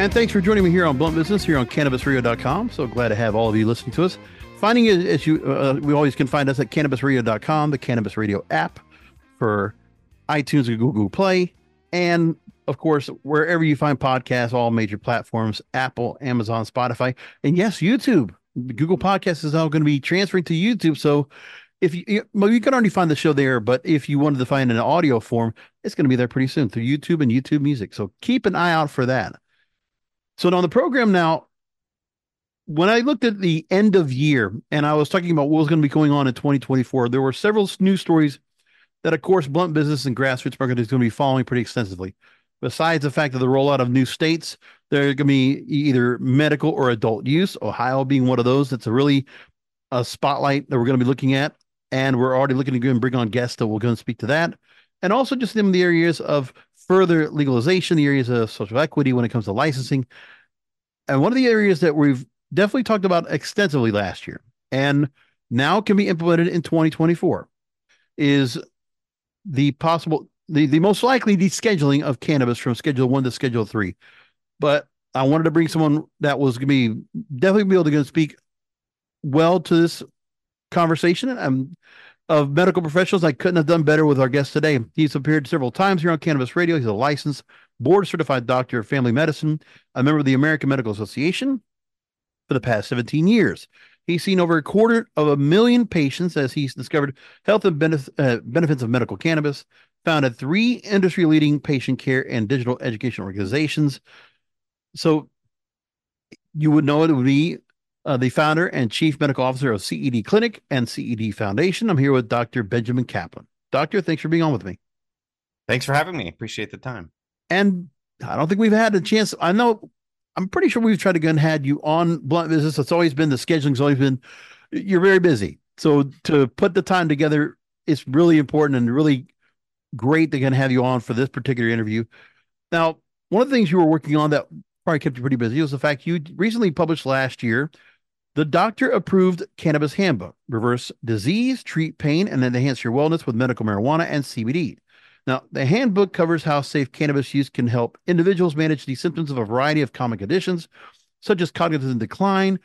And thanks for joining me here on Blunt Business here on CannabisRadio.com. So glad to have all of you listening to us. Finding it as you, uh, we always can find us at CannabisRadio.com, the Cannabis Radio app for iTunes and Google Play, and of course wherever you find podcasts, all major platforms, Apple, Amazon, Spotify, and yes, YouTube. Google Podcasts is now going to be transferring to YouTube. So if you, well, you can already find the show there, but if you wanted to find an audio form, it's going to be there pretty soon through YouTube and YouTube Music. So keep an eye out for that. So on the program now, when I looked at the end of year and I was talking about what was going to be going on in 2024, there were several news stories that, of course, blunt business and grassroots marketing is going to be following pretty extensively. Besides the fact of the rollout of new states, they're going to be either medical or adult use. Ohio being one of those. That's a really a spotlight that we're going to be looking at, and we're already looking to go and bring on guests that will go and speak to that, and also just in the areas of further legalization, the areas of social equity when it comes to licensing. And one of the areas that we've definitely talked about extensively last year and now can be implemented in 2024 is the possible the, the most likely descheduling of cannabis from schedule one to schedule three. But I wanted to bring someone that was going to be definitely be able to speak well to this conversation. and of medical professionals. I couldn't have done better with our guest today. He's appeared several times here on Cannabis Radio. He's a licensed board certified doctor of family medicine, a member of the American Medical Association for the past 17 years. He's seen over a quarter of a million patients as he's discovered health and benef- uh, benefits of medical cannabis, founded three industry leading patient care and digital education organizations. So you would know it would be uh, the founder and chief medical officer of CED Clinic and CED Foundation. I'm here with Dr. Benjamin Caplan. Doctor, thanks for being on with me. Thanks for having me. Appreciate the time. And I don't think we've had a chance. I know, I'm pretty sure we've tried to go and had you on Blunt Business. It's always been the scheduling's always been, you're very busy. So to put the time together, it's really important and really great to have you on for this particular interview. Now, one of the things you were working on that probably kept you pretty busy was the fact you recently published last year the doctor approved cannabis handbook reverse disease, treat pain, and enhance your wellness with medical marijuana and CBD. Now, the handbook covers how safe cannabis use can help individuals manage the symptoms of a variety of common conditions, such as cognitive decline,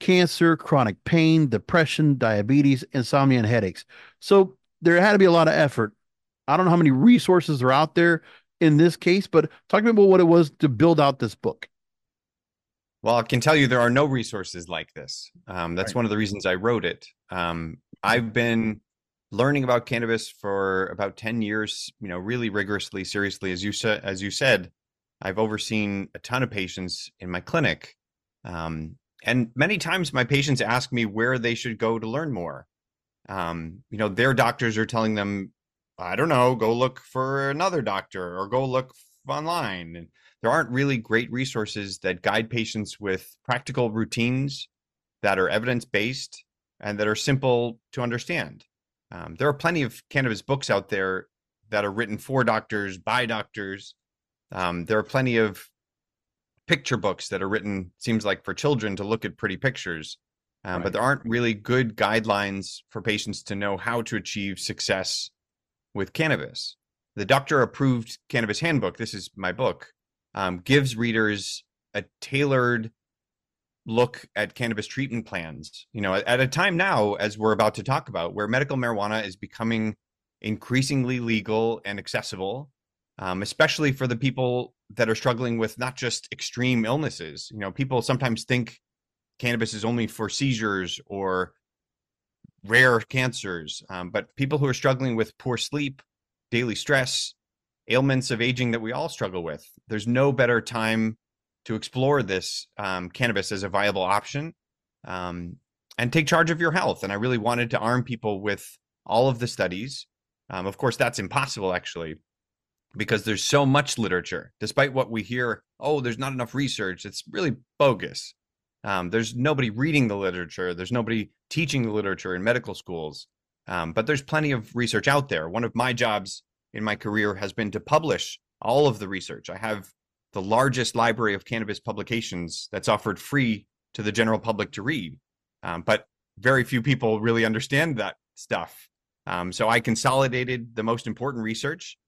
cancer, chronic pain, depression, diabetes, insomnia, and headaches. So there had to be a lot of effort. I don't know how many resources are out there in this case, but talk to me about what it was to build out this book. Well, I can tell you there are no resources like this. Um, that's right. one of the reasons I wrote it. Um, I've been learning about cannabis for about 10 years, you know, really rigorously, seriously. As you said, as you said, I've overseen a ton of patients in my clinic. Um, and many times my patients ask me where they should go to learn more. Um, you know, their doctors are telling them, I don't know, go look for another doctor or go look online. And there aren't really great resources that guide patients with practical routines that are evidence based and that are simple to understand. Um, there are plenty of cannabis books out there that are written for doctors by doctors. Um, there are plenty of picture books that are written, seems like, for children to look at pretty pictures. Um, right. But there aren't really good guidelines for patients to know how to achieve success with cannabis. The doctor approved cannabis handbook, this is my book, um, gives readers a tailored look at cannabis treatment plans. You know, at a time now, as we're about to talk about, where medical marijuana is becoming increasingly legal and accessible, um, especially for the people that are struggling with not just extreme illnesses. You know, people sometimes think cannabis is only for seizures or rare cancers, um, but people who are struggling with poor sleep, daily stress, ailments of aging that we all struggle with. There's no better time to explore this um, cannabis as a viable option um, and take charge of your health. And I really wanted to arm people with all of the studies Um, of course, that's impossible actually, because there's so much literature. Despite what we hear, oh, there's not enough research. It's really bogus. Um, there's nobody reading the literature. There's nobody teaching the literature in medical schools. Um, but there's plenty of research out there. One of my jobs in my career has been to publish all of the research. I have the largest library of cannabis publications that's offered free to the general public to read. Um, but very few people really understand that stuff. Um, so I consolidated the most important research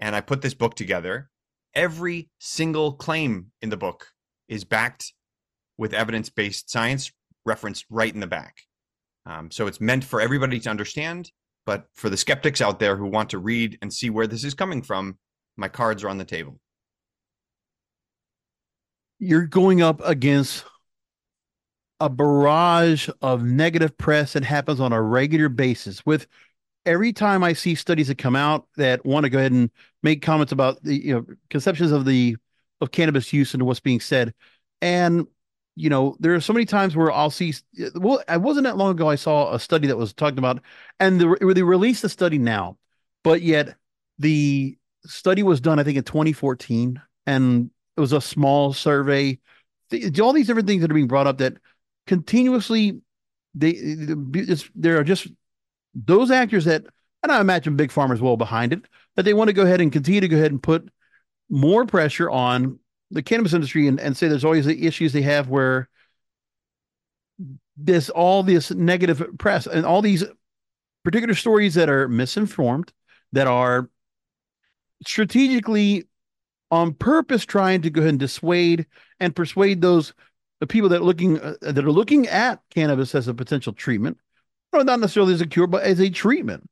and I put this book together. Every single claim in the book is backed with evidence based science referenced right in the back. Um, so it's meant for everybody to understand, but for the skeptics out there who want to read and see where this is coming from, my cards are on the table. You're going up against a barrage of negative press that happens on a regular basis with every time I see studies that come out that want to go ahead and make comments about the you know conceptions of the of cannabis use and what's being said, and you know there are so many times where I'll see. Well, it wasn't that long ago I saw a study that was talking about, and the, they released the study now, but yet the study was done I think in 2014, and it was a small survey. All these different things that are being brought up that continuously they there are just those actors that and I imagine big pharma's well behind it that they want to go ahead and continue to go ahead and put more pressure on the cannabis industry and, and say there's always the issues they have where this all this negative press and all these particular stories that are misinformed that are strategically on purpose trying to go ahead and dissuade and persuade those the people that are looking uh, that are looking at cannabis as a potential treatment, no, not necessarily as a cure, but as a treatment.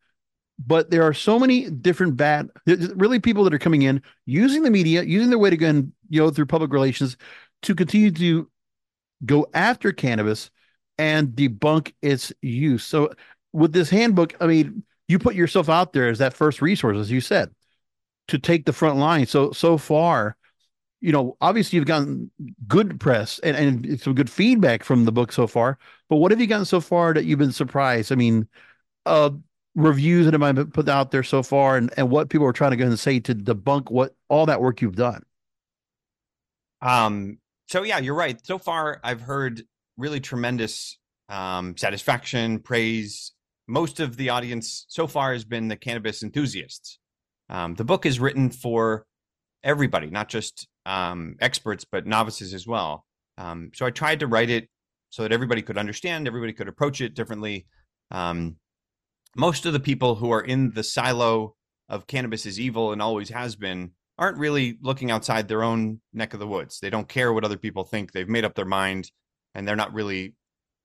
But there are so many different bad, really people that are coming in using the media, using their way to go and you know through public relations to continue to go after cannabis and debunk its use. So with this handbook, I mean, you put yourself out there as that first resource, as you said, to take the front line. So so far, you know, obviously you've gotten good press and, and some good feedback from the book so far. But what have you gotten so far that you've been surprised? I mean, uh, reviews that have been put out there so far, and, and what people are trying to go and say to debunk what all that work you've done. Um. So yeah, you're right. So far, I've heard really tremendous um, satisfaction, praise. Most of the audience so far has been the cannabis enthusiasts. Um, the book is written for everybody, not just um, experts, but novices as well. Um, so I tried to write it so that everybody could understand, everybody could approach it differently. Um, most of the people who are in the silo of cannabis is evil and always has been aren't really looking outside their own neck of the woods. They don't care what other people think. They've made up their mind and they're not really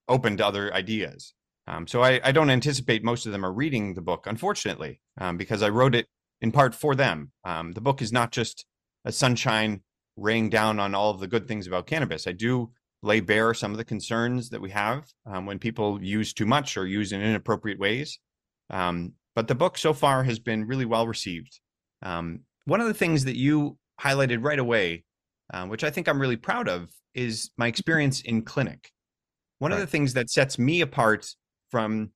open to other ideas. Um, so I, I, don't anticipate most of them are reading the book, unfortunately, um, because I wrote it in part for them. Um, the book is not just a sunshine raining down on all of the good things about cannabis. I do lay bare some of the concerns that we have um, when people use too much or use in inappropriate ways. Um, but the book so far has been really well received. Um, one of the things that you highlighted right away, uh, which I think I'm really proud of, is my experience in clinic. One right. of the things that sets me apart from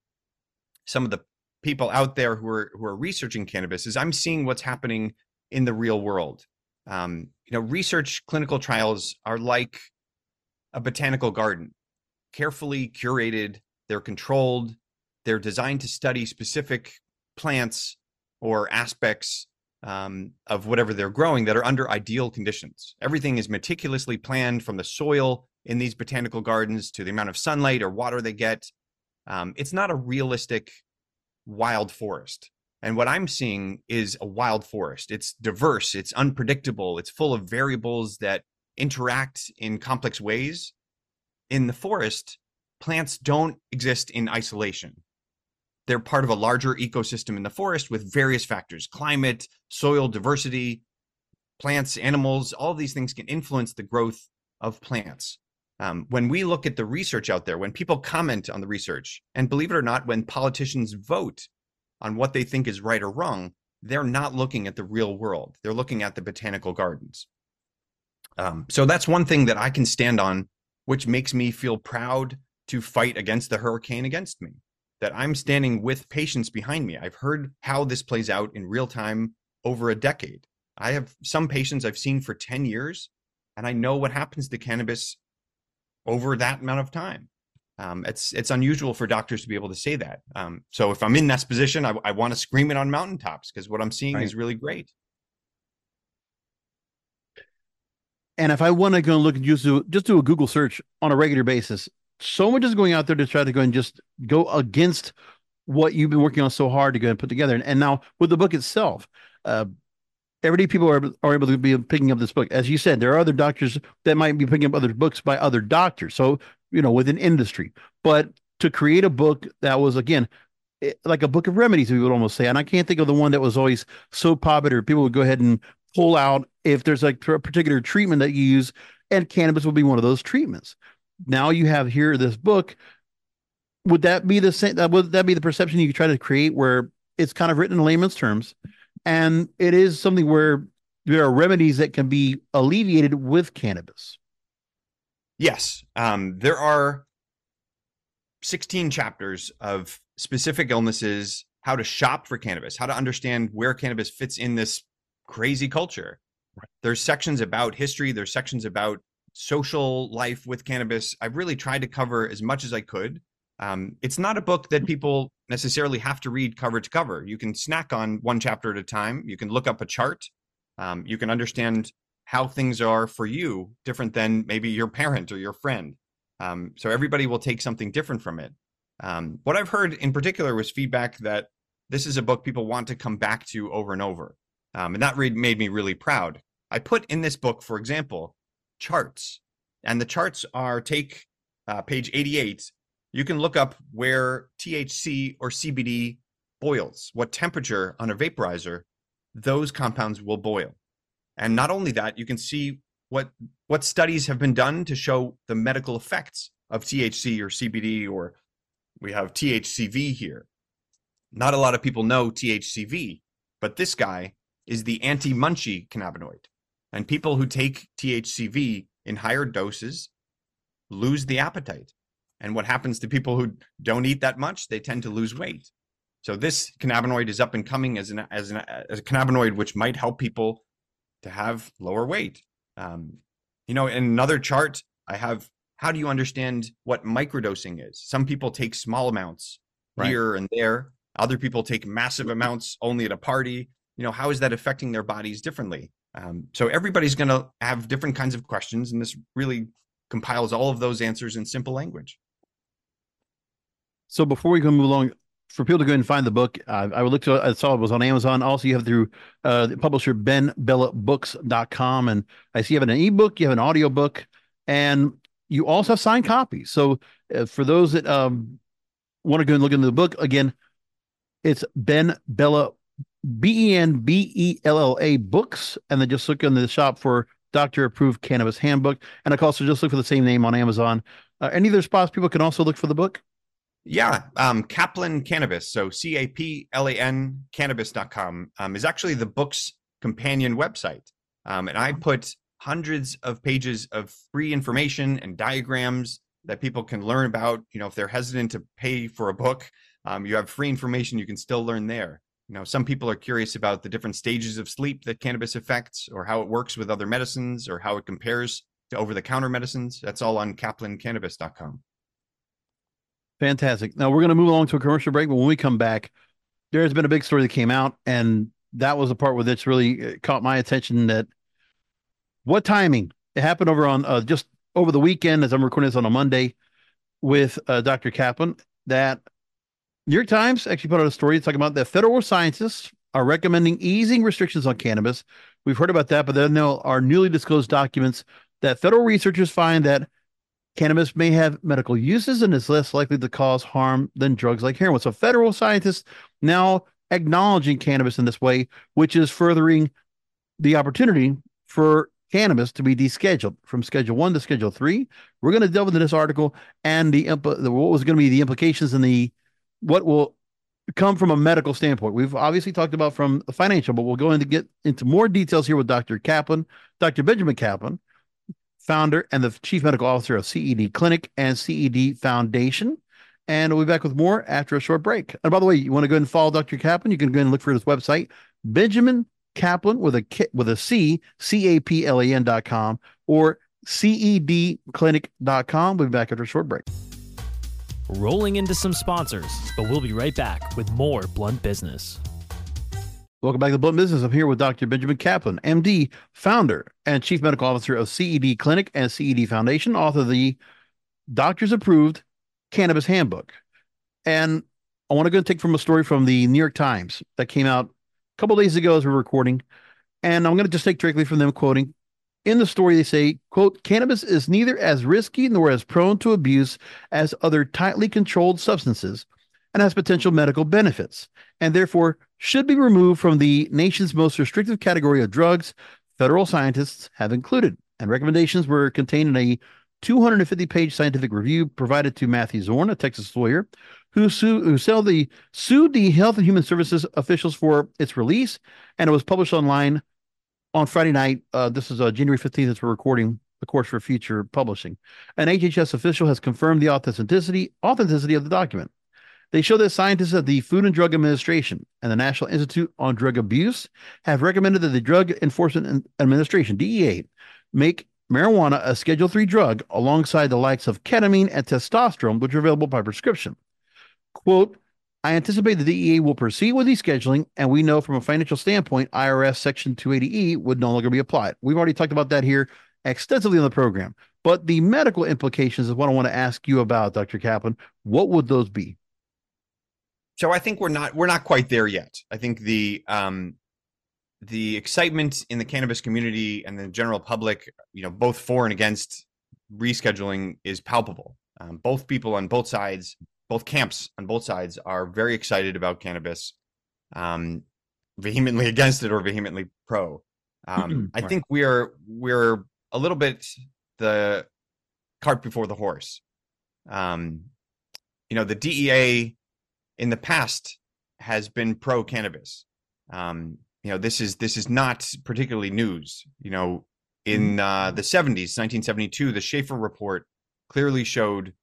some of the people out there who are who are researching cannabis is I'm seeing what's happening in the real world. Um, you know, research clinical trials are like a botanical garden, carefully curated, they're controlled, they're designed to study specific plants or aspects um, of whatever they're growing that are under ideal conditions. Everything is meticulously planned from the soil in these botanical gardens to the amount of sunlight or water they get. Um, it's not a realistic wild forest. And what I'm seeing is a wild forest. It's diverse, it's unpredictable, it's full of variables that interact in complex ways. In the forest, plants don't exist in isolation. They're part of a larger ecosystem in the forest with various factors climate, soil diversity, plants, animals, all of these things can influence the growth of plants. Um, when we look at the research out there, when people comment on the research, and believe it or not, when politicians vote on what they think is right or wrong, they're not looking at the real world. They're looking at the botanical gardens. Um, so that's one thing that I can stand on, which makes me feel proud to fight against the hurricane against me. That I'm standing with patients behind me. I've heard how this plays out in real time over a decade. I have some patients I've seen for 10 years, and I know what happens to cannabis over that amount of time. Um, it's it's unusual for doctors to be able to say that. Um, so if I'm in that position, I, I want to scream it on mountaintops because what I'm seeing right. is really great. And if I want to go and look and just do just do a Google search on a regular basis, so much is going out there to try to go and just go against what you've been working on so hard to go and put together. And, and now with the book itself, uh, everyday people are, are able to be picking up this book. As you said, there are other doctors that might be picking up other books by other doctors. So, you know, within industry, but to create a book that was, again, eh, like a book of remedies, we would almost say. And I can't think of the one that was always so popular. People would go ahead and pull out if there's like a particular treatment that you use, and cannabis would be one of those treatments. Now you have here this book. Would that be the same? Would that be the perception you try to create, where it's kind of written in layman's terms, and it is something where there are remedies that can be alleviated with cannabis? Yes, um, there are 16 chapters of specific illnesses, how to shop for cannabis, how to understand where cannabis fits in this crazy culture. Right. There's sections about history, there's sections about social life with cannabis. I've really tried to cover as much as I could. Um, it's not a book that people necessarily have to read cover to cover. You can snack on one chapter at a time. You can look up a chart. Um, you can understand how things are for you, different than maybe your parent or your friend. Um, so everybody will take something different from it. Um, what I've heard in particular was feedback that this is a book people want to come back to over and over. Um, and that made me really proud. I put in this book, for example, charts, and the charts are take uh, page 88. You can look up where THC or CBD boils, what temperature on a vaporizer those compounds will boil. And not only that, you can see what what studies have been done to show the medical effects of THC or CBD or we have THCV here. Not a lot of people know THCV, but this guy is the anti-munchie cannabinoid. And people who take THCV in higher doses lose the appetite. And what happens to people who don't eat that much? They tend to lose weight. So this cannabinoid is up and coming as an as an as a cannabinoid which might help people to have lower weight. Um, you know, in another chart, I have how do you understand what microdosing is? Some people take small amounts right. here and there. Other people take massive amounts only at a party you know how is that affecting their bodies differently um, so everybody's going to have different kinds of questions and this really compiles all of those answers in simple language. So before we go move along for people to go and find the book uh, i would look to i saw it was on amazon. Also you have through uh, the publisher benbellabooks.com and i see you have an ebook you have an audio book and you also have signed copies. So uh, for those that um, want to go and look into the book again it's ben bella B E N B E L L A books, and then just look in the shop for Doctor Approved Cannabis Handbook. And I also just look for the same name on Amazon. Uh, any other spots people can also look for the book? Yeah, um, Caplan Cannabis. So C A P L A N cannabis.com um, is actually the book's companion website. Um, and I put hundreds of pages of free information and diagrams that people can learn about. You know, if they're hesitant to pay for a book, um, you have free information you can still learn there you know some people are curious about the different stages of sleep that cannabis affects or how it works with other medicines or how it compares to over-the-counter medicines. That's all on caplancannabis.com fantastic. Now we're going to move along to a commercial break but when we come back there's been a big story that came out and that was the part where that's really uh, caught my attention that what timing? It happened over on uh, just over the weekend as i'm recording this on a monday with uh, dr caplan that New York Times actually put out a story talking about that federal scientists are recommending easing restrictions on cannabis. We've heard about that, but then there are newly disclosed documents that federal researchers find that cannabis may have medical uses and is less likely to cause harm than drugs like heroin. So federal scientists now acknowledging cannabis in this way, which is furthering the opportunity for cannabis to be descheduled from Schedule One to Schedule Three. We're going to delve into this article and the, what was going to be the implications and the what will come from a medical standpoint. We've obviously talked about from a financial, but we'll go into get into more details here with Dr. Caplan, Dr. Benjamin Caplan, founder and the chief medical officer of CED Clinic and CED Foundation. and we'll be back with more after a short break. And by the way, you want to go and follow Dr. Caplan? You can go and look for his website, Benjamin Caplan with a with a C, C A P L A N dot com, or cedclinic.com. We'll be back after a short break. Rolling into some sponsors, but we'll be right back with more Blunt Business. Welcome back to Blunt Business. I'm here with Dr. Benjamin Caplan, MD, founder and chief medical officer of CED Clinic and CED Foundation, author of the Doctors Approved Cannabis Handbook. And I want to go and take from a story from the New York Times that came out a couple days ago as we're recording. And I'm going to just take directly from them quoting. In the story, they say, quote, cannabis is neither as risky nor as prone to abuse as other tightly controlled substances and has potential medical benefits, and therefore should be removed from the nation's most restrictive category of drugs federal scientists have included. And recommendations were contained in a 250 page scientific review provided to Matthew Zorn, a Texas lawyer, who, who sued, the, sued the Health and Human Services officials for its release. And it was published online on Friday night. Uh, this is uh, January 15th as we're recording, of course, for future publishing. An HHS official has confirmed the authenticity, authenticity of the document. They show that scientists at the Food and Drug Administration and the National Institute on Drug Abuse have recommended that the Drug Enforcement Administration (DEA) make marijuana a Schedule III drug alongside the likes of ketamine and testosterone, which are available by prescription. Quote, I anticipate the DEA will proceed with descheduling, and we know from a financial standpoint, IRS Section 280E would no longer be applied. We've already talked about that here extensively on the program, but the medical implications is what I want to ask you about, Dr. Caplan. What would those be? So I think we're not we're not quite there yet. I think the um, the excitement in the cannabis community and the general public, you know, both for and against rescheduling is palpable. Um, both people on both sides, both camps on both sides, are very excited about cannabis, um, vehemently against it or vehemently pro. Um, I think we're we're a little bit the cart before the horse. Um, you know, the DEA in the past has been pro cannabis. Um, you know, this is this is not particularly news. You know, in uh, the 70s, 1972, the Shafer report clearly showed,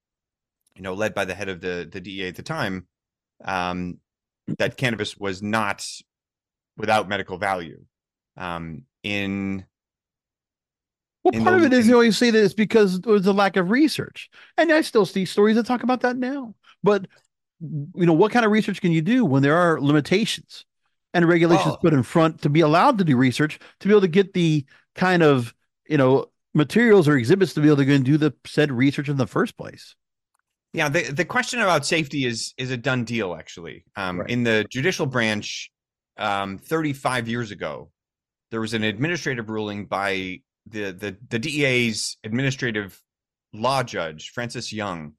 you know, led by the head of the the DEA at the time, um, that cannabis was not without medical value. Um, in well, part the, of it is you always say that it's because there's a lack of research, and I still see stories that talk about that now. But you know, what kind of research can you do when there are limitations and regulations oh. put in front to be allowed to do research to be able to get the kind of, you know, materials or exhibits to be able to go and do the said research in the first place? Yeah, the, the question about safety is is a done deal. Actually, um, right. in the judicial branch, um, 35 years ago, there was an administrative ruling by the the, the DEA's administrative law judge Francis Young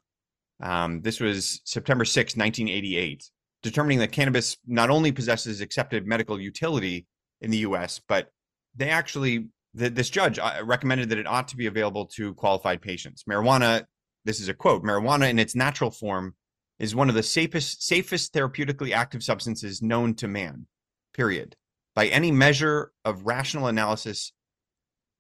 um, this was September 6, 1988, determining that cannabis not only possesses accepted medical utility in the US, but they actually, the, this judge uh, recommended that it ought to be available to qualified patients. Marijuana, this is a quote marijuana in its natural form is one of the safest, safest therapeutically active substances known to man, period. By any measure of rational analysis,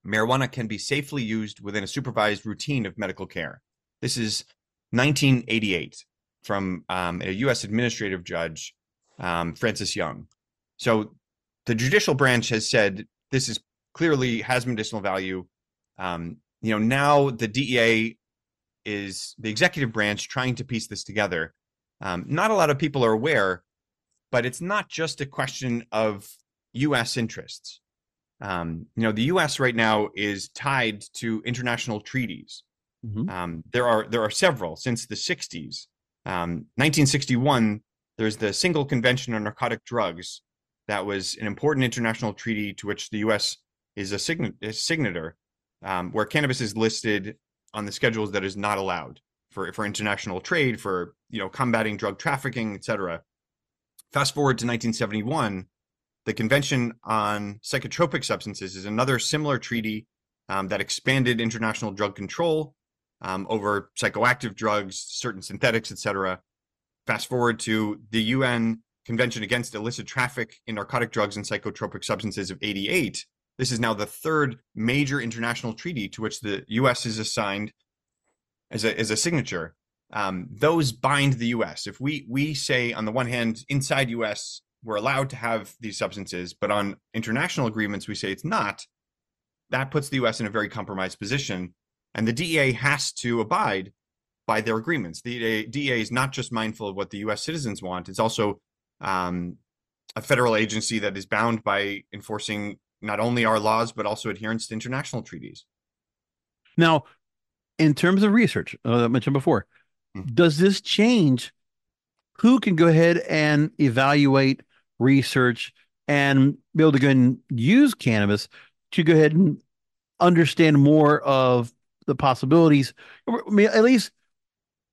marijuana can be safely used within a supervised routine of medical care. This is 1988 from um, a U.S. administrative judge, um, Francis Young. So the judicial branch has said this is clearly has medicinal value. Um, you know, now the DEA is the executive branch trying to piece this together. Um, not a lot of people are aware, but it's not just a question of U.S. interests. Um, you know, the U.S. right now is tied to international treaties. Mm-hmm. Um, there are there are several since the 60s. Um, 1961, there's the Single Convention on Narcotic Drugs. That was an important international treaty to which the U.S. is a, sign- a signator, um, where cannabis is listed on the schedules that is not allowed for for international trade, for you know combating drug trafficking, etc. Fast forward to 1971, the Convention on Psychotropic Substances is another similar treaty um, that expanded international drug control um, over psychoactive drugs, certain synthetics, etc. Fast forward to the UN Convention Against Illicit Traffic in Narcotic Drugs and Psychotropic Substances of 88. This is now the third major international treaty to which the US is assigned as a, as a signature. um, those bind the U.S. If we we say on the one hand, inside U.S. we're allowed to have these substances, but on international agreements we say it's not. That puts the U.S. in a very compromised position, and the DEA has to abide by their agreements. The DEA is not just mindful of what the U.S. citizens want; it's also um, a federal agency that is bound by enforcing not only our laws but also adherence to international treaties. Now, in terms of research, uh, I mentioned before, Mm-hmm. Does this change who can go ahead and evaluate, research, and be able to go and use cannabis to go ahead and understand more of the possibilities? I mean, at least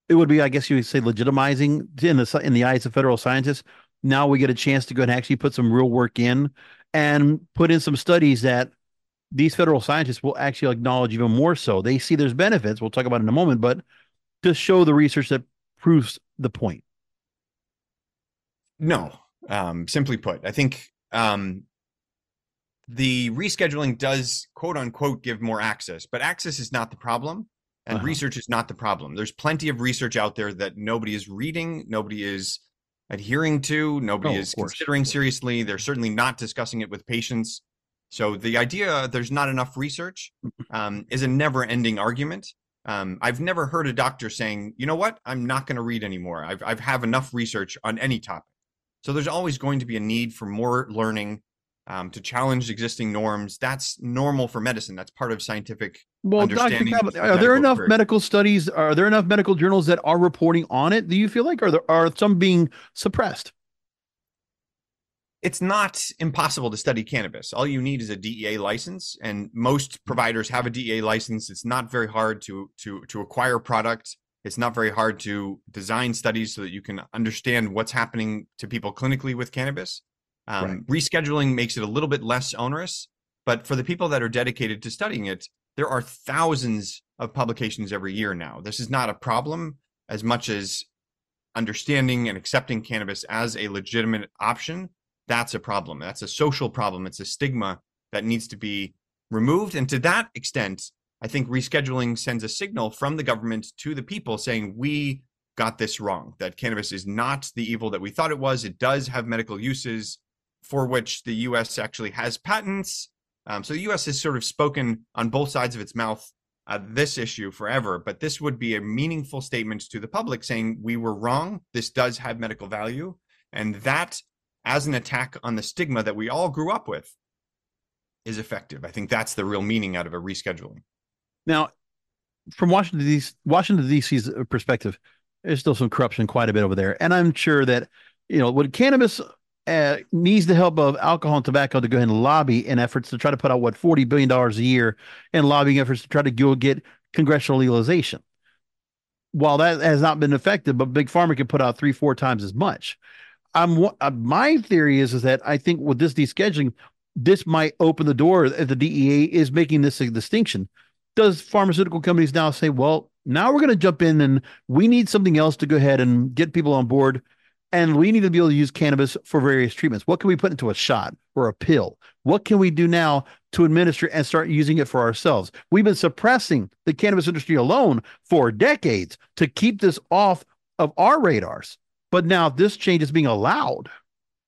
it would be, I guess you would say, legitimizing in the in the eyes of federal scientists. Now we get a chance to go and actually put some real work in and put in some studies that these federal scientists will actually acknowledge even more so. They see there's benefits. We'll talk about in a moment, but to show the research that proves the point? No. Um, simply put, I think um, the rescheduling does quote unquote give more access, but access is not the problem and uh-huh. research is not the problem. There's plenty of research out there that nobody is reading, nobody is adhering to, nobody oh, is considering seriously. They're certainly not discussing it with patients. So the idea there's not enough research um, is a never-ending argument. Um, I've never heard a doctor saying, you know what, I'm not going to read anymore. I've, I've have enough research on any topic. So there's always going to be a need for more learning um, to challenge existing norms. That's normal for medicine. That's part of scientific well, understanding. Dr. are there enough medical studies? Are there enough medical journals that are reporting on it? Do you feel like, are there are some being suppressed? it's not impossible to study cannabis. All you need is a DEA license, and most providers have a DEA license. It's not very hard to to to acquire product. It's not very hard to design studies so that you can understand what's happening to people clinically with cannabis. Um, right. Rescheduling makes it a little bit less onerous, but for the people that are dedicated to studying it, there are thousands of publications every year now. This is not a problem as much as understanding and accepting cannabis as a legitimate option that's a problem. That's a social problem. It's a stigma that needs to be removed. And to that extent, I think rescheduling sends a signal from the government to the people saying, we got this wrong, that cannabis is not the evil that we thought it was. It does have medical uses for which the US actually has patents. Um, so the US has sort of spoken on both sides of its mouth uh, this issue forever, but this would be a meaningful statement to the public saying, we were wrong. This does have medical value. And that as an attack on the stigma that we all grew up with is effective. I think that's the real meaning out of a rescheduling. Now, from Washington D.C. Washington D.C.'s perspective, there's still some corruption quite a bit over there, and I'm sure that you know when cannabis uh, needs the help of alcohol and tobacco to go ahead and lobby in efforts to try to put out what forty billion dollars a year in lobbying efforts to try to go get congressional legalization. While that has not been effective, but big pharma can put out three, four times as much. I'm uh, my theory is is that I think with this descheduling, this might open the door if the DEA is making this a distinction. Does pharmaceutical companies now say, well, now we're going to jump in and we need something else to go ahead and get people on board, and we need to be able to use cannabis for various treatments. What can we put into a shot or a pill? What can we do now to administer and start using it for ourselves? We've been suppressing the cannabis industry alone for decades to keep this off of our radars. But now this change is being allowed.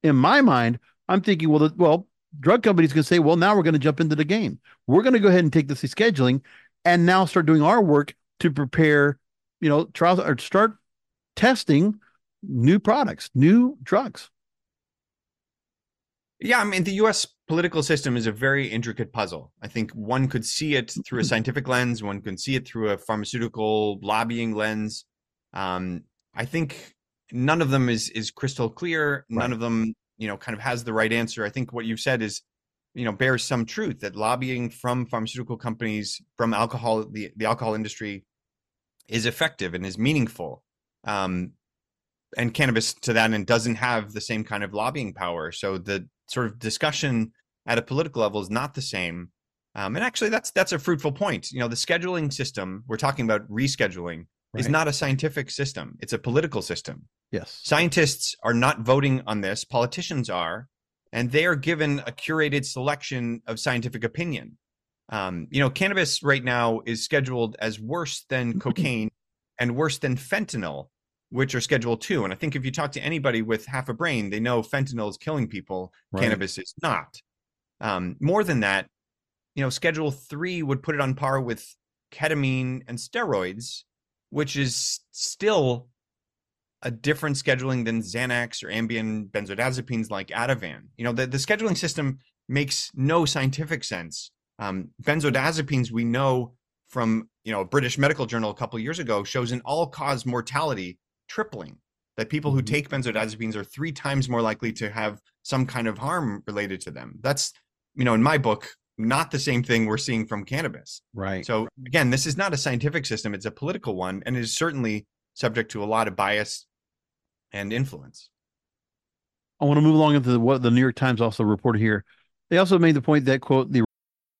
In my mind, I'm thinking, well, the, well, drug companies can say, well, now we're going to jump into the game. We're going to go ahead and take this scheduling and now start doing our work to prepare, you know, trials or start testing new products, new drugs. Yeah, I mean, the US political system is a very intricate puzzle. I think one could see it through a scientific lens, one can see it through a pharmaceutical lobbying lens. Um, I think none of them is is crystal clear. None right. of them, you know, kind of has the right answer. I think what you've said is, you know, bears some truth that lobbying from pharmaceutical companies, from alcohol, the, the alcohol industry is effective and is meaningful. Um, and cannabis to that and doesn't have the same kind of lobbying power. So the sort of discussion at a political level is not the same. Um, and actually, that's that's a fruitful point. You know, the scheduling system we're talking about rescheduling right. is not a scientific system; it's a political system. Yes. Scientists are not voting on this, politicians are, and they are given a curated selection of scientific opinion. Um, you know, cannabis right now is scheduled as worse than cocaine and worse than fentanyl, which are Schedule Two. And I think if you talk to anybody with half a brain, they know fentanyl is killing people. Right. Cannabis is not. Um, more than that, you know, Schedule Three would put it on par with ketamine and steroids, which is still a different scheduling than Xanax or Ambien benzodiazepines like Ativan. You know, the, the scheduling system makes no scientific sense. Um, benzodiazepines, we know from you know a British medical journal a couple years ago, shows an all-cause mortality tripling. That people who Mhm. take benzodiazepines are three times more likely to have some kind of harm related to them. That's you know, in my book, not the same thing we're seeing from cannabis. Right. So again, this is not a scientific system; it's a political one, and is certainly subject to a lot of bias and influence. I want to move along into what the New York Times also reported here. They also made the point that quote the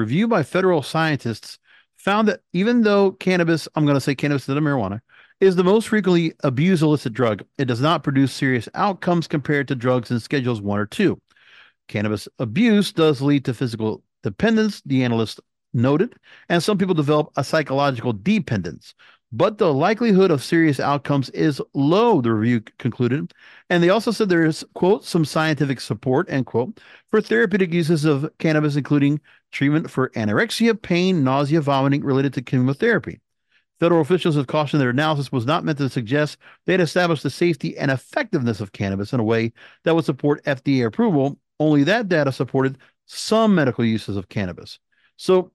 Review by federal scientists found that even though cannabis, I'm going to say cannabis instead of marijuana, is the most frequently abused illicit drug, it does not produce serious outcomes compared to drugs in schedules one or two. Cannabis abuse does lead to physical dependence, the analyst noted, and some people develop a psychological dependence. But the likelihood of serious outcomes is low, the review concluded. And they also said there is, quote, some scientific support, end quote, for therapeutic uses of cannabis, including treatment for anorexia, pain, nausea, vomiting related to chemotherapy. Federal officials have cautioned their analysis was not meant to suggest they had established the safety and effectiveness of cannabis in a way that would support FDA approval. Only that data supported some medical uses of cannabis. So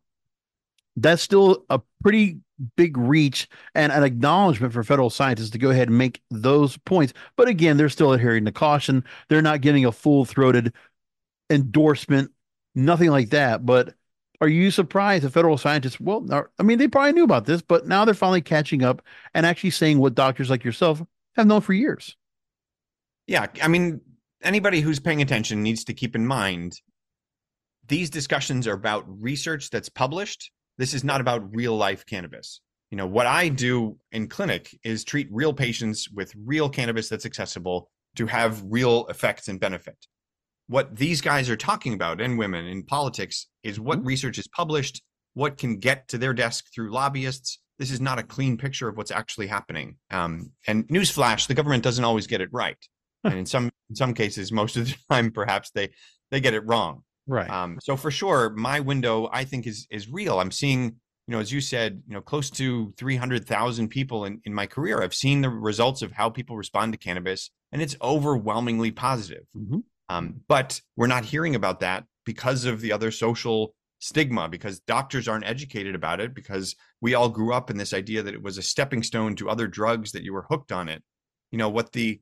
that's still a pretty big reach and an acknowledgement for federal scientists to go ahead and make those points. But again, they're still adhering to caution. They're not giving a full throated endorsement, nothing like that. But are you surprised the federal scientists, well, are, I mean, they probably knew about this, but now they're finally catching up and actually saying what doctors like yourself have known for years? Yeah, I mean, anybody who's paying attention needs to keep in mind these discussions are about research that's published. This is not about real life cannabis. You know, what I do in clinic is treat real patients with real cannabis that's accessible to have real effects and benefit. What these guys are talking about and women in politics is what Mhm. research is published, what can get to their desk through lobbyists. This is not a clean picture of what's actually happening. Um, and newsflash, the government doesn't always get it right and in some in some cases most of the time perhaps they they get it wrong Right. um, so for sure my window i think is is real i'm seeing you know as you said you know close to 300000 people in, in my career i've seen the results of how people respond to cannabis and it's overwhelmingly positive Mhm. um, but we're not hearing about that because of the other social stigma because doctors aren't educated about it because we all grew up in this idea that it was a stepping stone to other drugs that you were hooked on it you know what the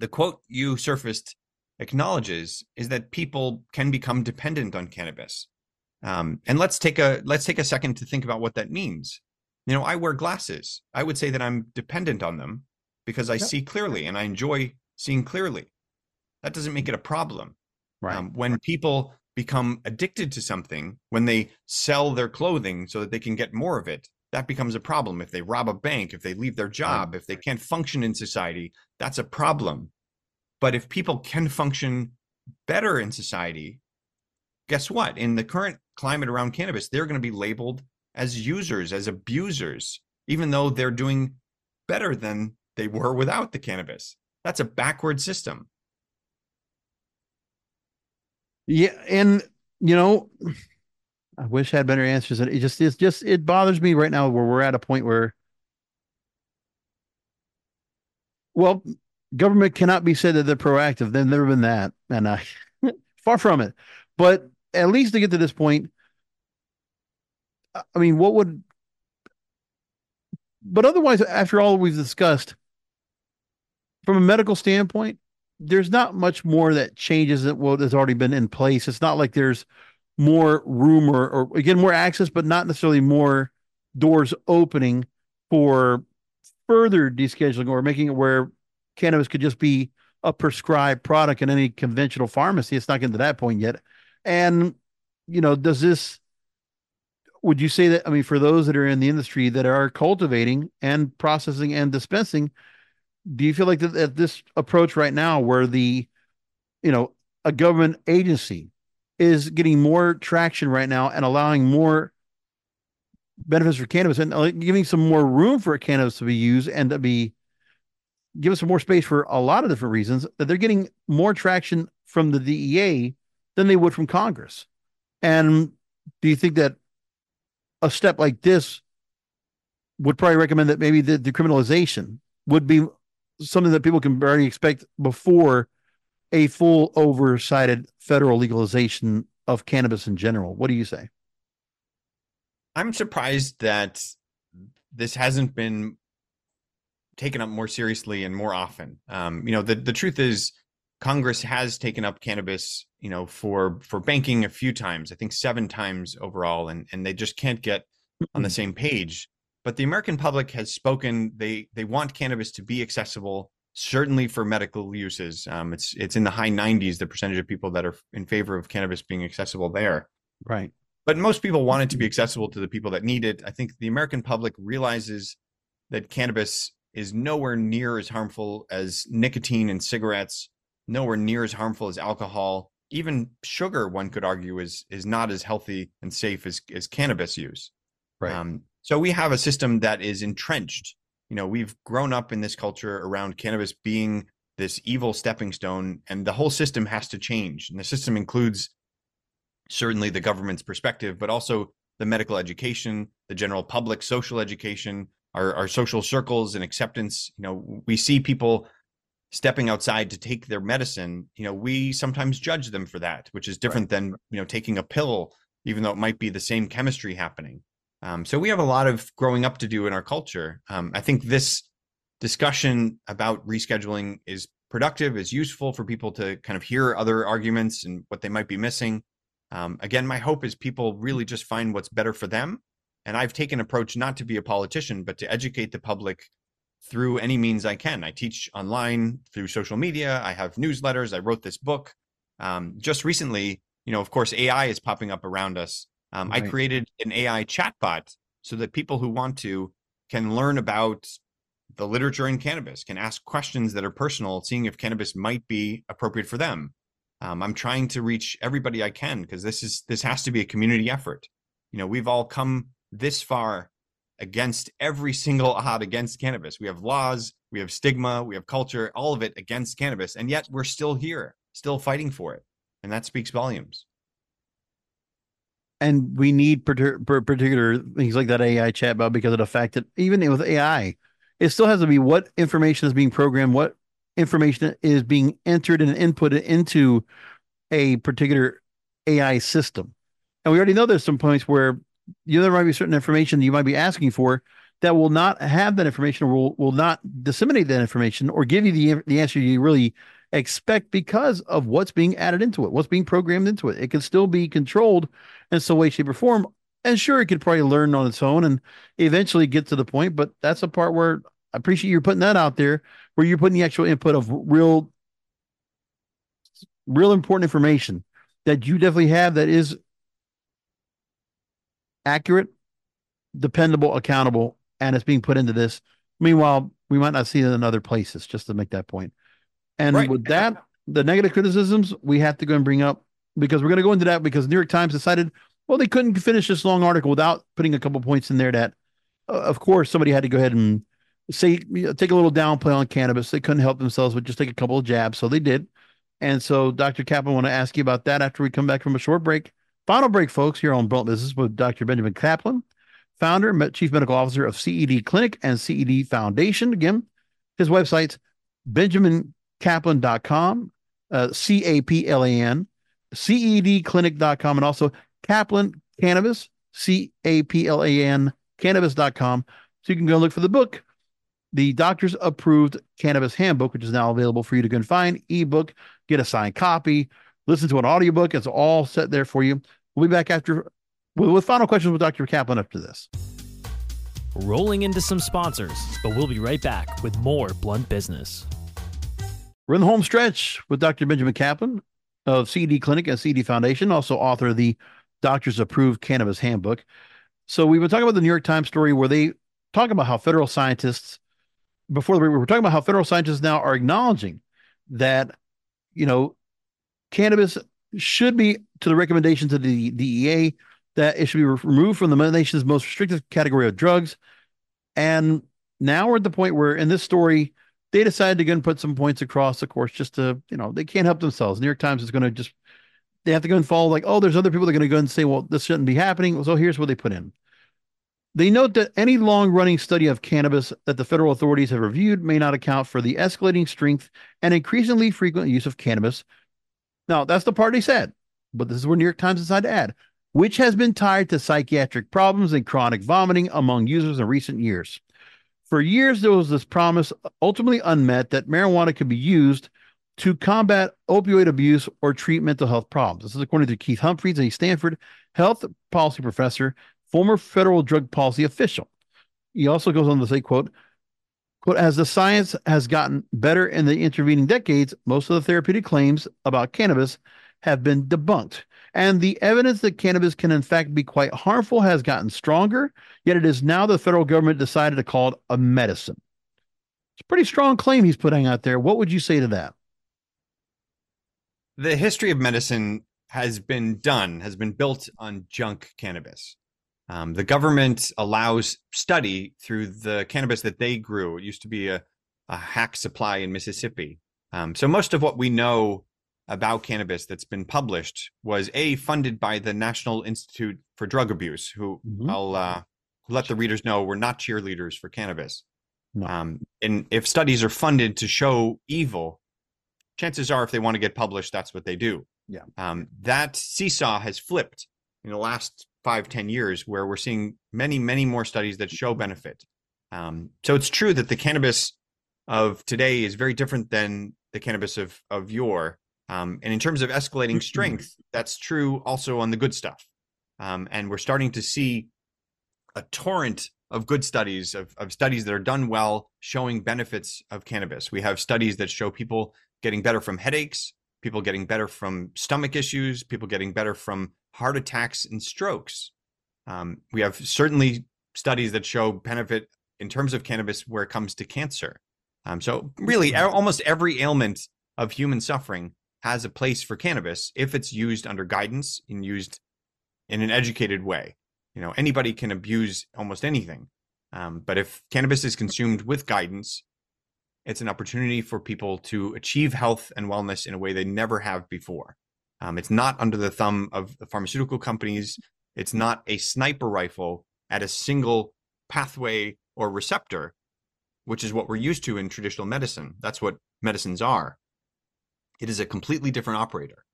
the quote you surfaced acknowledges is that people can become dependent on cannabis um, and let's take a let's take a second to think about what that means you know i wear glasses i would say that i'm dependent on them because i Yep. see clearly and i enjoy seeing clearly that doesn't make it a problem right. um, when people become addicted to something, when they sell their clothing so that they can get more of it, that becomes a problem. If they rob a bank, if they leave their job, if they can't function in society, that's a problem. But if people can function better in society, guess what? In the current climate around cannabis, they're going to be labeled as users, as abusers, even though they're doing better than they were without the cannabis. That's a backward system. Yeah, and you know, I wish I had better answers. It just it's just it bothers me right now where we're at a point where Well, government cannot be said that they're proactive. They've never been that, and uh, far from it. But at least to get to this point, I mean, what would? But otherwise, after all we've discussed, from a medical standpoint, there's not much more that changes that what has already been in place. It's not like there's more room or, or again more access, but not necessarily more doors opening for further descheduling or making it where cannabis could just be a prescribed product in any conventional pharmacy. It's not getting to that point yet. And, you know, does this, would you say that, I mean, for those that are in the industry that are cultivating and processing and dispensing, do you feel like that, that this approach right now where the, you know, a government agency is getting more traction right now and allowing more benefits for cannabis and uh, giving some more room for cannabis to be used and to be give us more space for a lot of different reasons that they're getting more traction from the DEA than they would from Congress. And do you think that a step like this would probably recommend that maybe the decriminalization would be something that people can already expect before a full oversighted federal legalization of cannabis in general? What do you say? I'm surprised that this hasn't been taken up more seriously and more often. Um, you know, the the truth is, Congress has taken up cannabis, you know, for for banking a few times. I think seven times overall, and and they just can't get on the same page. But the American public has spoken. They they want cannabis to be accessible, certainly for medical uses. Um, it's it's in the high 90s the percentage of people that are in favor of cannabis being accessible there. Right. But most people want it to be accessible to the people that need it. I think the American public realizes that cannabis is nowhere near as harmful as nicotine and cigarettes, nowhere near as harmful as alcohol. Even sugar, one could argue, is is not as healthy and safe as as cannabis use. Right. Um, so we have a system that is entrenched. You know, we've grown up in this culture around cannabis being this evil stepping stone, and the whole system has to change. And the system includes certainly the government's perspective, but also the medical education, the general public social education, our, our social circles and acceptance you know we see people stepping outside to take their medicine you know we sometimes judge them for that which is different right. than you know taking a pill even though it might be the same chemistry happening. Um, so we have a lot of growing up to do in our culture. Um, i think this discussion about rescheduling is productive is useful for people to kind of hear other arguments and what they might be missing. Um, again my hope is people really just find what's better for them and I've taken approach not to be a politician, but to educate the public through any means I can. I teach online through social media. I have newsletters. I wrote this book. Um, just recently, you know, of course, AI is popping up around us. Um, right. I created an AI chatbot so that people who want to can learn about the literature in cannabis, can ask questions that are personal, seeing if cannabis might be appropriate for them. Um, I'm trying to reach everybody I can because this is this has to be a community effort. You know, we've all come this far against every single odd against cannabis. We have laws, we have stigma, we have culture, all of it against cannabis. And yet we're still here, still fighting for it. And that speaks volumes. And we need particular things like that AI chatbot because of the fact that even with AI, it still has to be what information is being programmed, what information is being entered and inputted into a particular AI system. And we already know there's some points where you know, there might be certain information that you might be asking for that will not have that information or will, will not disseminate that information or give you the, the answer you really expect because of what's being added into it, what's being programmed into it. It can still be controlled in some way, shape, or form. And sure, it could probably learn on its own and eventually get to the point. But that's a part where I appreciate you putting that out there, where you're putting the actual input of real, real important information that you definitely have that is accurate, dependable, accountable, and it's being put into this. Meanwhile, we might not see it in other places, just to make that point. And right. with that, the negative criticisms we have to go and bring up because we're going to go into that because New York Times decided, well, they couldn't finish this long article without putting a couple points in there that, uh, of course, somebody had to go ahead and say, take a little downplay on cannabis. They couldn't help themselves but just take a couple of jabs. So they did. And so, Dr. Caplan, I want to ask you about that after we come back from a short break. Final break, folks, here on Blunt Business with Dr. Benjamin Caplan, founder, and chief medical officer of CED Clinic and CED Foundation. Again, his website's benjamincaplan.com, uh, C A P L A N, cedclinic.com, and also Caplan Cannabis, C A P L A N, cannabis.com. So you can go look for the book, the doctor's approved cannabis handbook, which is now available for you to go and find, ebook, get a signed copy, listen to an audiobook. It's all set there for you. We'll be back after with, with final questions with Dr. Caplan after this. Rolling into some sponsors, but we'll be right back with more blunt business. We're in the home stretch with Dr. Benjamin Caplan of CED Clinic and CED Foundation, also author of the Doctor's Approved Cannabis Handbook. So we've been talking about the New York Times story where they talk about how federal scientists, before the, we were talking about how federal scientists now are acknowledging that, you know, cannabis should be to the recommendations of the DEA that it should be removed from the nation's most restrictive category of drugs. And now we're at the point where in this story, they decided to go and put some points across the course just to, you know, they can't help themselves. New York Times is going to just, they have to go and follow like, oh, there's other people that are going to go and say, well, this shouldn't be happening. So here's what they put in. They note that any long running study of cannabis that the federal authorities have reviewed may not account for the escalating strength and increasingly frequent use of cannabis. Now, that's the part they said, but this is where New York Times decided to add, which has been tied to psychiatric problems and chronic vomiting among users in recent years. For years, there was this promise, ultimately unmet, that marijuana could be used to combat opioid abuse or treat mental health problems. This is according to Keith Humphreys, a Stanford health policy professor, former federal drug policy official. He also goes on to say, quote, as the science has gotten better in the intervening decades, most of the therapeutic claims about cannabis have been debunked. And the evidence that cannabis can, in fact, be quite harmful has gotten stronger, yet it is now the federal government decided to call it a medicine. It's a pretty strong claim he's putting out there. What would you say to that? The history of medicine has been done, has been built on junk cannabis. Um, the government allows study through the cannabis that they grew. It used to be a, a hack supply in Mississippi. Um, so most of what we know about cannabis that's been published was a funded by the National Institute for Drug Abuse, who mm-hmm. I'll uh, let the readers know we're not cheerleaders for cannabis. No. Um, and if studies are funded to show evil, chances are if they want to get published, that's what they do. Yeah. Um, that seesaw has flipped in the last five, ten years, where we're seeing many, many more studies that show benefit. Um, so it's true that the cannabis of today is very different than the cannabis of of yore. Um, and in terms of escalating mm-hmm. strength, that's true also on the good stuff. Um, and we're starting to see a torrent of good studies, of, of studies that are done well, showing benefits of cannabis. We have studies that show people getting better from headaches, people getting better from stomach issues, people getting better from heart attacks and strokes. Um, we have certainly studies that show benefit in terms of cannabis where it comes to cancer. Um, so, really, mm-hmm. almost every ailment of human suffering has a place for cannabis if it's used under guidance and used in an educated way. You know, anybody can abuse almost anything. Um, but if cannabis is consumed with guidance, it's an opportunity for people to achieve health and wellness in a way they never have before. Um, it's not under the thumb of the pharmaceutical companies. It's not a sniper rifle at a single pathway or receptor, which is what we're used to in traditional medicine. That's what medicines are. It is a completely different operator.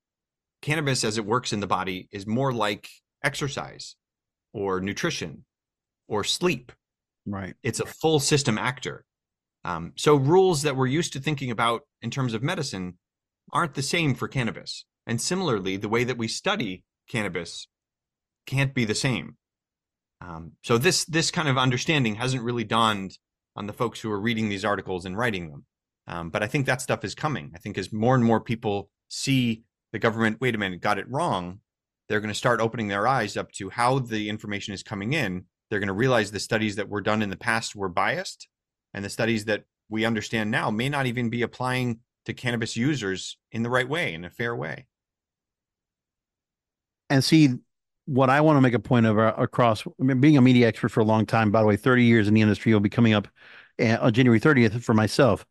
Cannabis, as it works in the body, is more like exercise or nutrition or sleep. Right. It's a full system actor. Um, so, rules that we're used to thinking about in terms of medicine aren't the same for cannabis. And similarly, the way that we study cannabis can't be the same. Um, so this this kind of understanding hasn't really dawned on the folks who are reading these articles and writing them. Um, but I think that stuff is coming. I think as more and more people see the government, wait a minute, got it wrong, they're going to start opening their eyes up to how the information is coming in. They're going to realize the studies that were done in the past were biased, and the studies that we understand now may not even be applying to cannabis users in the right way, in a fair way. And see, what I want to make a point of uh, across, I mean, being a media expert for a long time, by the way, 30 years in the industry will be coming up uh, on January 30th for myself.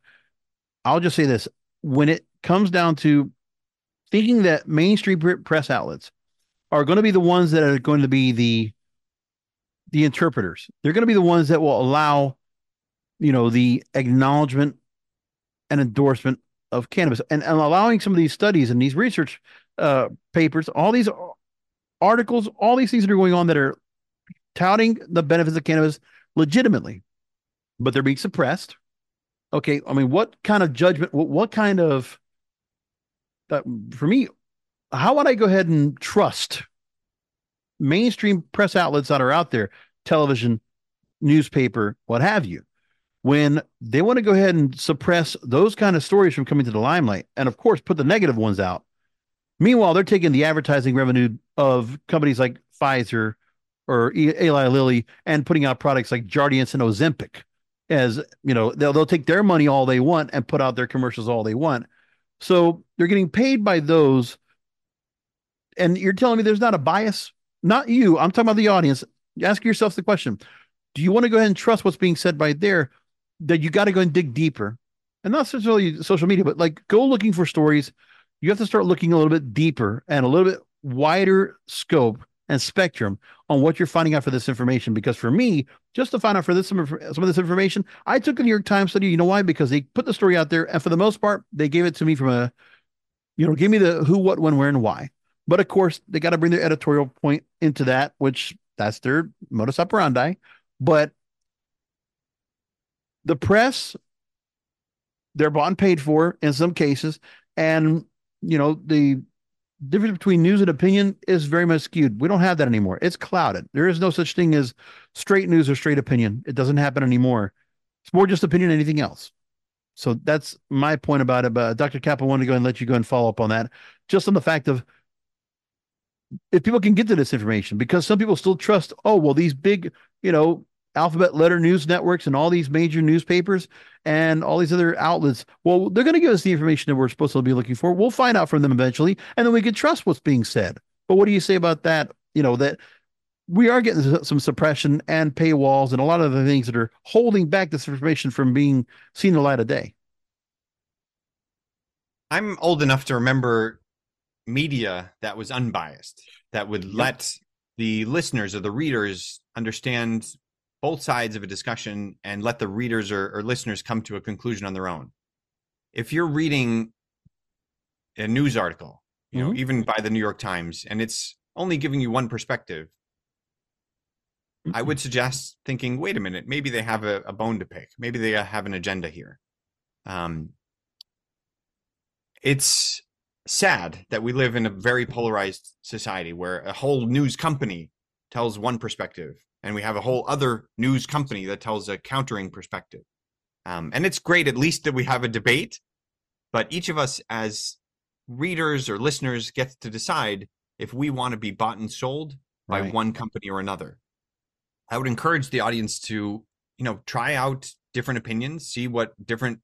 I'll just say this when it comes down to thinking that mainstream press outlets are going to be the ones that are going to be the the interpreters. They're going to be the ones that will allow, you know, the acknowledgement and endorsement of cannabis and, and allowing some of these studies and these research uh, papers, all these articles, all these things that are going on that are touting the benefits of cannabis legitimately, but they're being suppressed. Okay, I mean, what kind of judgment? What, what kind of uh, for me? How would I go ahead and trust mainstream press outlets that are out there, television, newspaper, what have you, when they want to go ahead and suppress those kind of stories from coming to the limelight, and of course, put the negative ones out? Meanwhile, they're taking the advertising revenue of companies like Pfizer or Eli Lilly and putting out products like Jardiance and Ozempic as you know they'll they'll take their money all they want and put out their commercials all they want. So they're getting paid by those. And you're telling me there's not a bias? Not you. I'm talking about the audience. Ask yourself the question: Do you want to go ahead and trust what's being said by there? That you got to go and dig deeper, and not necessarily social media, but like go looking for stories. You have to start looking a little bit deeper and a little bit wider scope and spectrum on what you're finding out for this information. Because for me, just to find out for this some, of this information, I took a New York Times study. You know why? Because they put the story out there, and for the most part, they gave it to me from a, you know, give me the who, what, when, where, and why. But of course, they got to bring their editorial point into that, which that's their modus operandi. But the press, they're and paid for in some cases, and you know the difference between news and opinion is very much skewed. We don't have that anymore. It's clouded. There is no such thing as straight news or straight opinion. It doesn't happen anymore. It's more just opinion than anything else. So that's my point about it. But uh, Dr. Cap, I want to go and let you go and follow up on that, just on the fact of if people can get to this information, because some people still trust, oh, well, these big, you know, alphabet letter news networks and all these major newspapers and all these other outlets. Well, they're going to give us the information that we're supposed to be looking for. We'll find out from them eventually, and then we can trust what's being said. But what do you say about that? You know, that we are getting some suppression and paywalls and a lot of the things that are holding back this information from being seen in the light of day. I'm old enough to remember media that was unbiased, that would let the listeners or the readers understand both sides of a discussion and let the readers or, or listeners come to a conclusion on their own. If you're reading a news article, you mm-hmm. know, even by the New York Times, and it's only giving you one perspective. I would suggest thinking, wait a minute, maybe they have a, a bone to pick. Maybe they have an agenda here. Um, it's sad that we live in a very polarized society where a whole news company tells one perspective and we have a whole other news company that tells a countering perspective. Um, and it's great, at least that we have a debate, but each of us as readers or listeners gets to decide if we want to be bought and sold by right. one company or another. I would encourage the audience to, you know, try out different opinions, see what different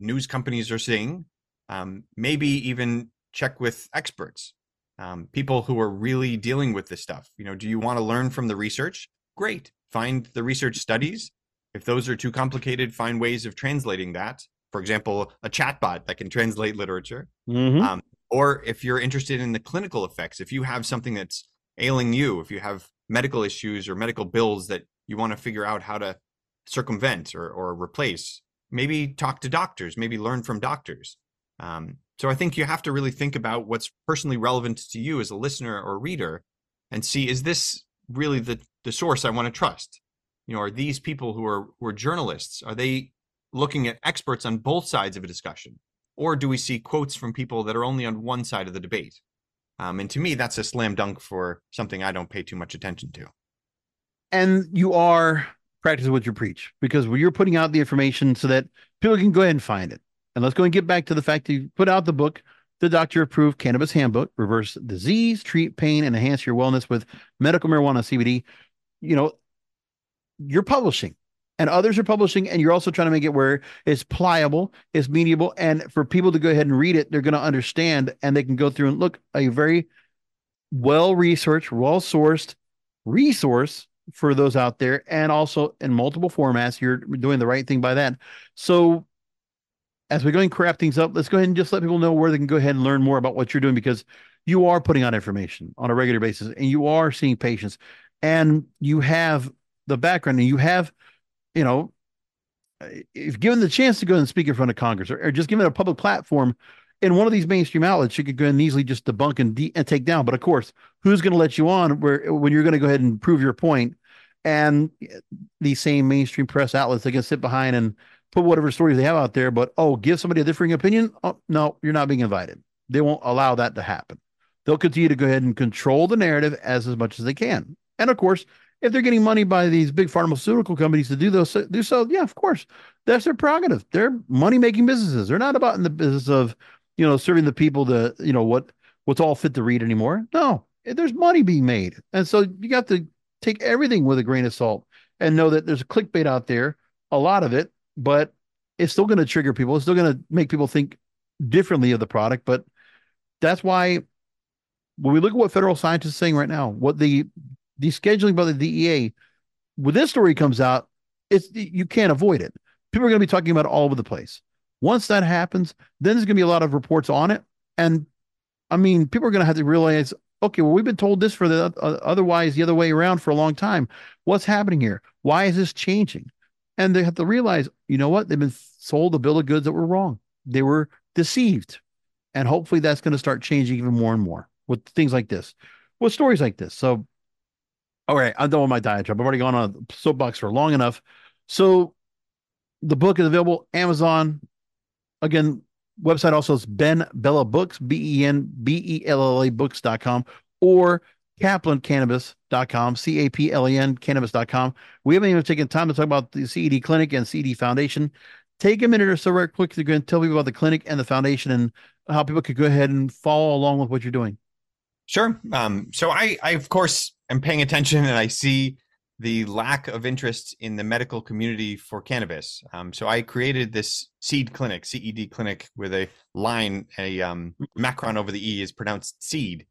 news companies are saying, um, maybe even check with experts, um, people who are really dealing with this stuff. You know, do you want to learn from the research? Great. Find the research studies. If those are too complicated, find ways of translating that. For example, a chatbot that can translate literature. Mm-hmm. Um, or if you're interested in the clinical effects, if you have something that's ailing you, if you have medical issues or medical bills that you want to figure out how to circumvent or, or replace, maybe talk to doctors, maybe learn from doctors. Um, so I think you have to really think about what's personally relevant to you as a listener or reader and see is this really the the source I want to trust? You know, are these people who are who are journalists? Are they looking at experts on both sides of a discussion, or do we see quotes from people that are only on one side of the debate? Um, and to me, that's a slam dunk for something I don't pay too much attention to. And you are practicing what you preach because you're putting out the information so that people can go ahead and find it. And let's go and get back to the fact that you put out the book the doctor approved cannabis handbook, reverse disease, treat pain, and enhance your wellness with medical marijuana CBD. You know, you're publishing and others are publishing, and you're also trying to make it where it's pliable, it's mediable, and for people to go ahead and read it, they're going to understand and they can go through and look a very well researched, well sourced resource for those out there, and also in multiple formats. You're doing the right thing by that. So as we go and craft things up, let's go ahead and just let people know where they can go ahead and learn more about what you're doing because you are putting out information on a regular basis and you are seeing patients and you have the background and you have, you know, if given the chance to go and speak in front of Congress or, or just given a public platform in one of these mainstream outlets, you could go and easily just debunk and, de- and take down. But of course, who's going to let you on where when you're going to go ahead and prove your point? And these same mainstream press outlets, they can sit behind and put whatever stories they have out there. But oh, give somebody a differing opinion? Oh, no, you're not being invited. They won't allow that to happen. They'll continue to go ahead and control the narrative as as much as they can. And of course, if they're getting money by these big pharmaceutical companies to do those do so, yeah, of course, that's their prerogative. They're money making businesses. They're not about in the business of you know serving the people to you know what what's all fit to read anymore. No, there's money being made, and so you got to take everything with a grain of salt and know that there's a clickbait out there, a lot of it, but it's still going to trigger people. It's still going to make people think differently of the product. But that's why when we look at what federal scientists are saying right now, what the descheduling by the DEA, when this story comes out, it's you can't avoid it. People are going to be talking about it all over the place. Once that happens, then there's going to be a lot of reports on it, and I mean, people are going to have to realize, okay, well, we've been told this for the uh, otherwise the other way around for a long time. What's happening here? Why is this changing? And they have to realize, you know what? They've been sold a bill of goods that were wrong. They were deceived, and hopefully that's going to start changing even more and more with things like this, with stories like this. So all right, I'm done with my diatribe. I've already gone on a soapbox for long enough. So the book is available Amazon. Again, website also is BenBella Books, B E N B E L L A books.com or CaplanCannabis.com, C A P L A N cannabis.com. We haven't even taken time to talk about the CED Clinic and CED Foundation. Take a minute or so, right quick, to go and tell people about the clinic and the foundation and how people could go ahead and follow along with what you're doing. Sure. Um, so I, I, of course, am paying attention and I see the lack of interest in the medical community for cannabis. Um, so I created this seed clinic, CED clinic, with a line, a um, macron over the E is pronounced seed.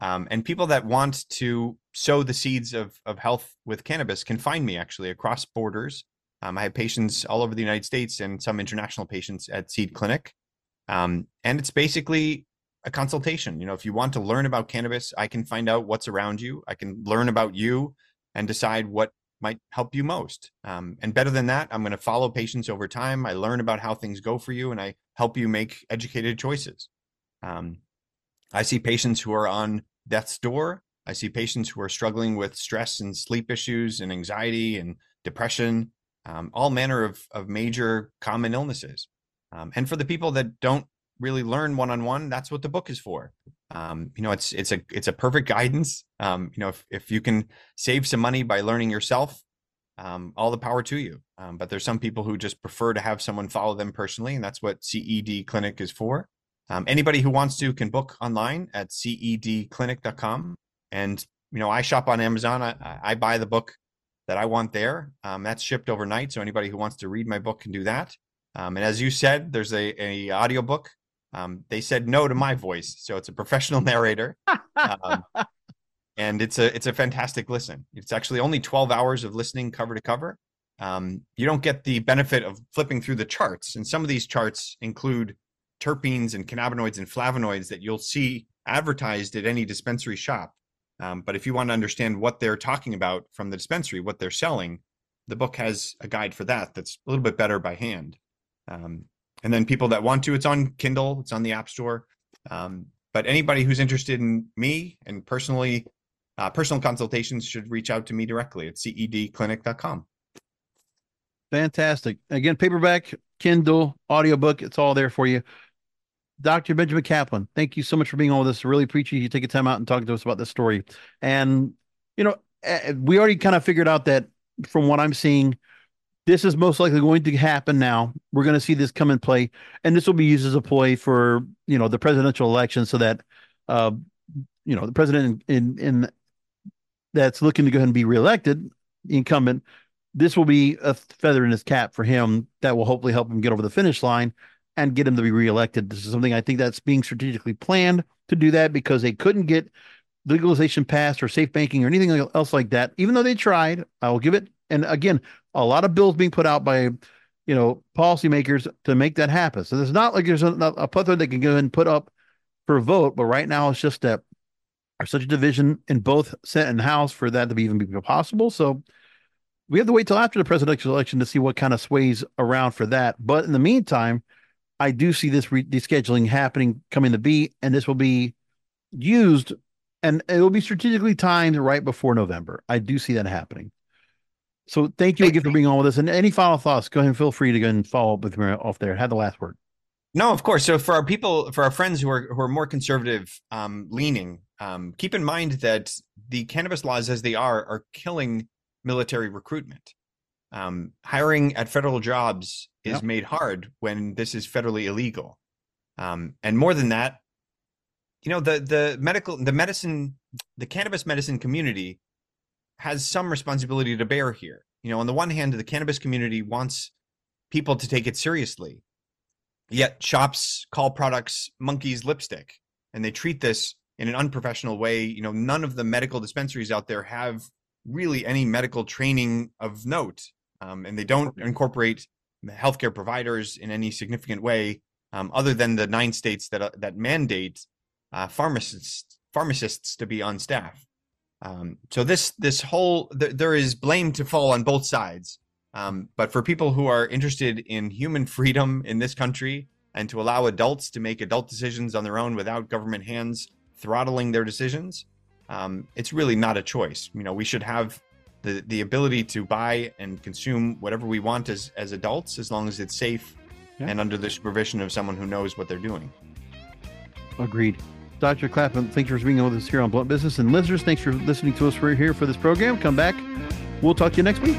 Um, and people that want to sow the seeds of, of health with cannabis can find me actually across borders. Um, I have patients all over the United States and some international patients at Seed Clinic. Um, and it's basically a consultation. You know, if you want to learn about cannabis, I can find out what's around you. I can learn about you and decide what might help you most. Um, and better than that, I'm going to follow patients over time. I learn about how things go for you and I help you make educated choices. Um, I see patients who are on death's door. I see patients who are struggling with stress and sleep issues and anxiety and depression, um, all manner of, of major common illnesses. Um, and for the people that don't really learn one on one, that's what the book is for. Um, you know, it's it's a it's a perfect guidance. Um, you know, if if you can save some money by learning yourself, um, all the power to you. Um, but there's some people who just prefer to have someone follow them personally, and that's what CED Clinic is for. Um, anybody who wants to can book online at cedclinic.com. And you know, I shop on Amazon. I, I buy the book that I want there. Um, that's shipped overnight, so anybody who wants to read my book can do that. Um, and as you said, there's a, a audiobook um, they said no to my voice, so it's a professional narrator, um, and it's a it's a fantastic listen. It's actually only twelve hours of listening cover to cover. Um, you don't get the benefit of flipping through the charts, and some of these charts include terpenes and cannabinoids and flavonoids that you'll see advertised at any dispensary shop. Um, but if you want to understand what they're talking about from the dispensary, what they're selling, the book has a guide for that. That's a little bit better by hand. Um, and then people that want to, it's on Kindle, it's on the App Store. Um, but anybody who's interested in me and personally, uh, personal consultations should reach out to me directly at cedclinic.com. Fantastic. Again, paperback, Kindle, audiobook, it's all there for you. Dr. Benjamin Caplan, thank you so much for being on with us. Really appreciate you taking time out and talking to us about this story. And, you know, we already kind of figured out that from what I'm seeing, this is most likely going to happen now. We're going to see this come in play, and this will be used as a ploy for you know the presidential election, so that uh, you know the president in, in, in that's looking to go ahead and be reelected, incumbent. This will be a feather in his cap for him that will hopefully help him get over the finish line and get him to be reelected. This is something I think that's being strategically planned to do that because they couldn't get legalization passed or safe banking or anything else like that. Even though they tried, I will give it. And again, a lot of bills being put out by, you know, policymakers to make that happen. So there's not like there's a, a plethora they can go and put up for a vote, but right now it's just that there's such a division in both Senate and House for that to be even be possible. So we have to wait till after the presidential election to see what kind of sways around for that. But in the meantime, I do see this re- descheduling happening coming to be, and this will be used and it will be strategically timed right before November. I do see that happening. So thank you again for being on with us. And any final thoughts, go ahead and feel free to go and follow up with me off there. Have the last word. No, of course. So for our people, for our friends who are who are more conservative um, leaning, um, keep in mind that the cannabis laws, as they are, are killing military recruitment. Um, hiring at federal jobs is yep. made hard when this is federally illegal. Um, and more than that, you know, the the medical, the medicine, the cannabis medicine community has some responsibility to bear here. You know, on the one hand, the cannabis community wants people to take it seriously, yet shops call products monkey's lipstick, and they treat this in an unprofessional way. You know, none of the medical dispensaries out there have really any medical training of note, um, and they don't incorporate healthcare providers in any significant way, um, other than the nine states that uh, that mandate uh, pharmacists pharmacists to be on staff. Um, so this this whole th- there is blame to fall on both sides. Um, but for people who are interested in human freedom in this country and to allow adults to make adult decisions on their own without government hands throttling their decisions, um, it's really not a choice. You know, we should have the the ability to buy and consume whatever we want as as adults, as long as it's safe yeah. and under the supervision of someone who knows what they're doing. Agreed. Dr. Caplan, thank you for being with us here on Blunt Business. And listeners, thanks for listening to us. We're here for this program. Come back. We'll talk to you next week.